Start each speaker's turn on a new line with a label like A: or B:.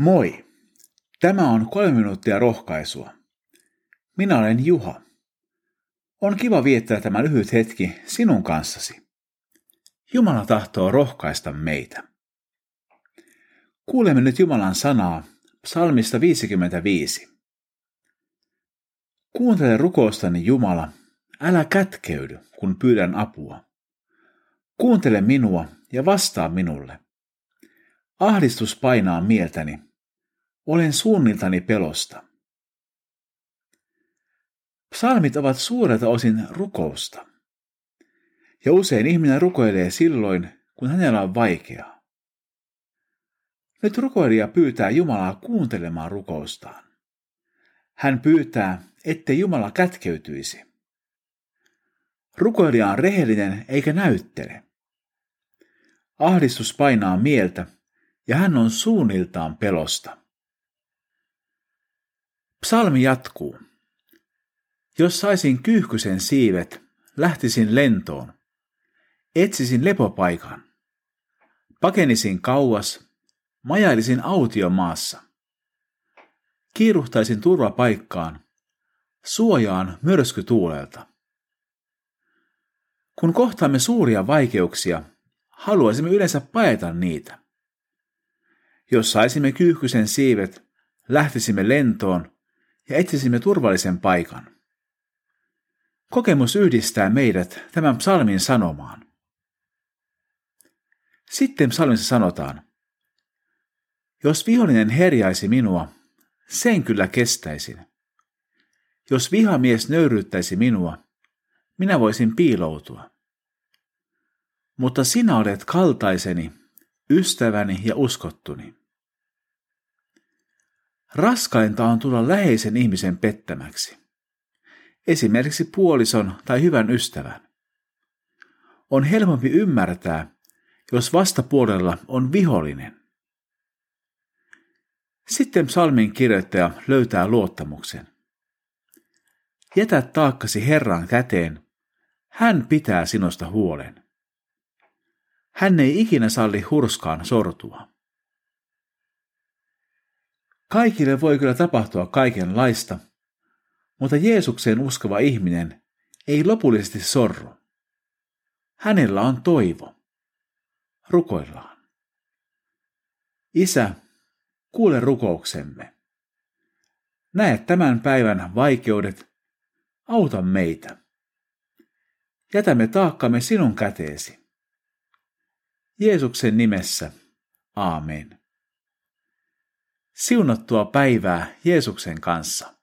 A: Moi! Tämä on kolme minuuttia rohkaisua. Minä olen Juha. On kiva viettää tämä lyhyt hetki sinun kanssasi. Jumala tahtoo rohkaista meitä. Kuulemme nyt Jumalan sanaa psalmista 55. Kuuntele rukoustani Jumala, älä kätkeydy, kun pyydän apua. Kuuntele minua ja vastaa minulle. Ahdistus painaa mieltäni. Olen suunniltani pelosta. Psalmit ovat suurelta osin rukousta. Ja usein ihminen rukoilee silloin, kun hänellä on vaikeaa. Nyt rukoilija pyytää Jumalaa kuuntelemaan rukoustaan. Hän pyytää, ettei Jumala kätkeytyisi. Rukoilija on rehellinen eikä näyttele. Ahdistus painaa mieltä ja hän on suunniltaan pelosta. Psalmi jatkuu. Jos saisin kyyhkysen siivet, lähtisin lentoon. Etsisin lepopaikan. Pakenisin kauas, majailisin autiomaassa. Kiiruhtaisin turvapaikkaan, suojaan myrskytuulelta. Kun kohtaamme suuria vaikeuksia, haluaisimme yleensä paeta niitä. Jos saisimme kyyhkysen siivet, lähtisimme lentoon ja etsisimme turvallisen paikan. Kokemus yhdistää meidät tämän psalmin sanomaan. Sitten psalmissa sanotaan, jos vihollinen herjaisi minua, sen kyllä kestäisin. Jos vihamies nöyryyttäisi minua, minä voisin piiloutua. Mutta sinä olet kaltaiseni, ystäväni ja uskottuni. Raskainta on tulla läheisen ihmisen pettämäksi. Esimerkiksi puolison tai hyvän ystävän. On helpompi ymmärtää, jos vastapuolella on vihollinen. Sitten psalmin kirjoittaja löytää luottamuksen. Jätä taakkasi Herran käteen, hän pitää sinusta huolen. Hän ei ikinä salli hurskaan sortua. Kaikille voi kyllä tapahtua kaikenlaista, mutta Jeesukseen uskova ihminen ei lopullisesti sorru. Hänellä on toivo. Rukoillaan. Isä, kuule rukouksemme. Näe tämän päivän vaikeudet, auta meitä. Jätämme taakkamme sinun käteesi. Jeesuksen nimessä, aamen. Siunattua päivää Jeesuksen kanssa.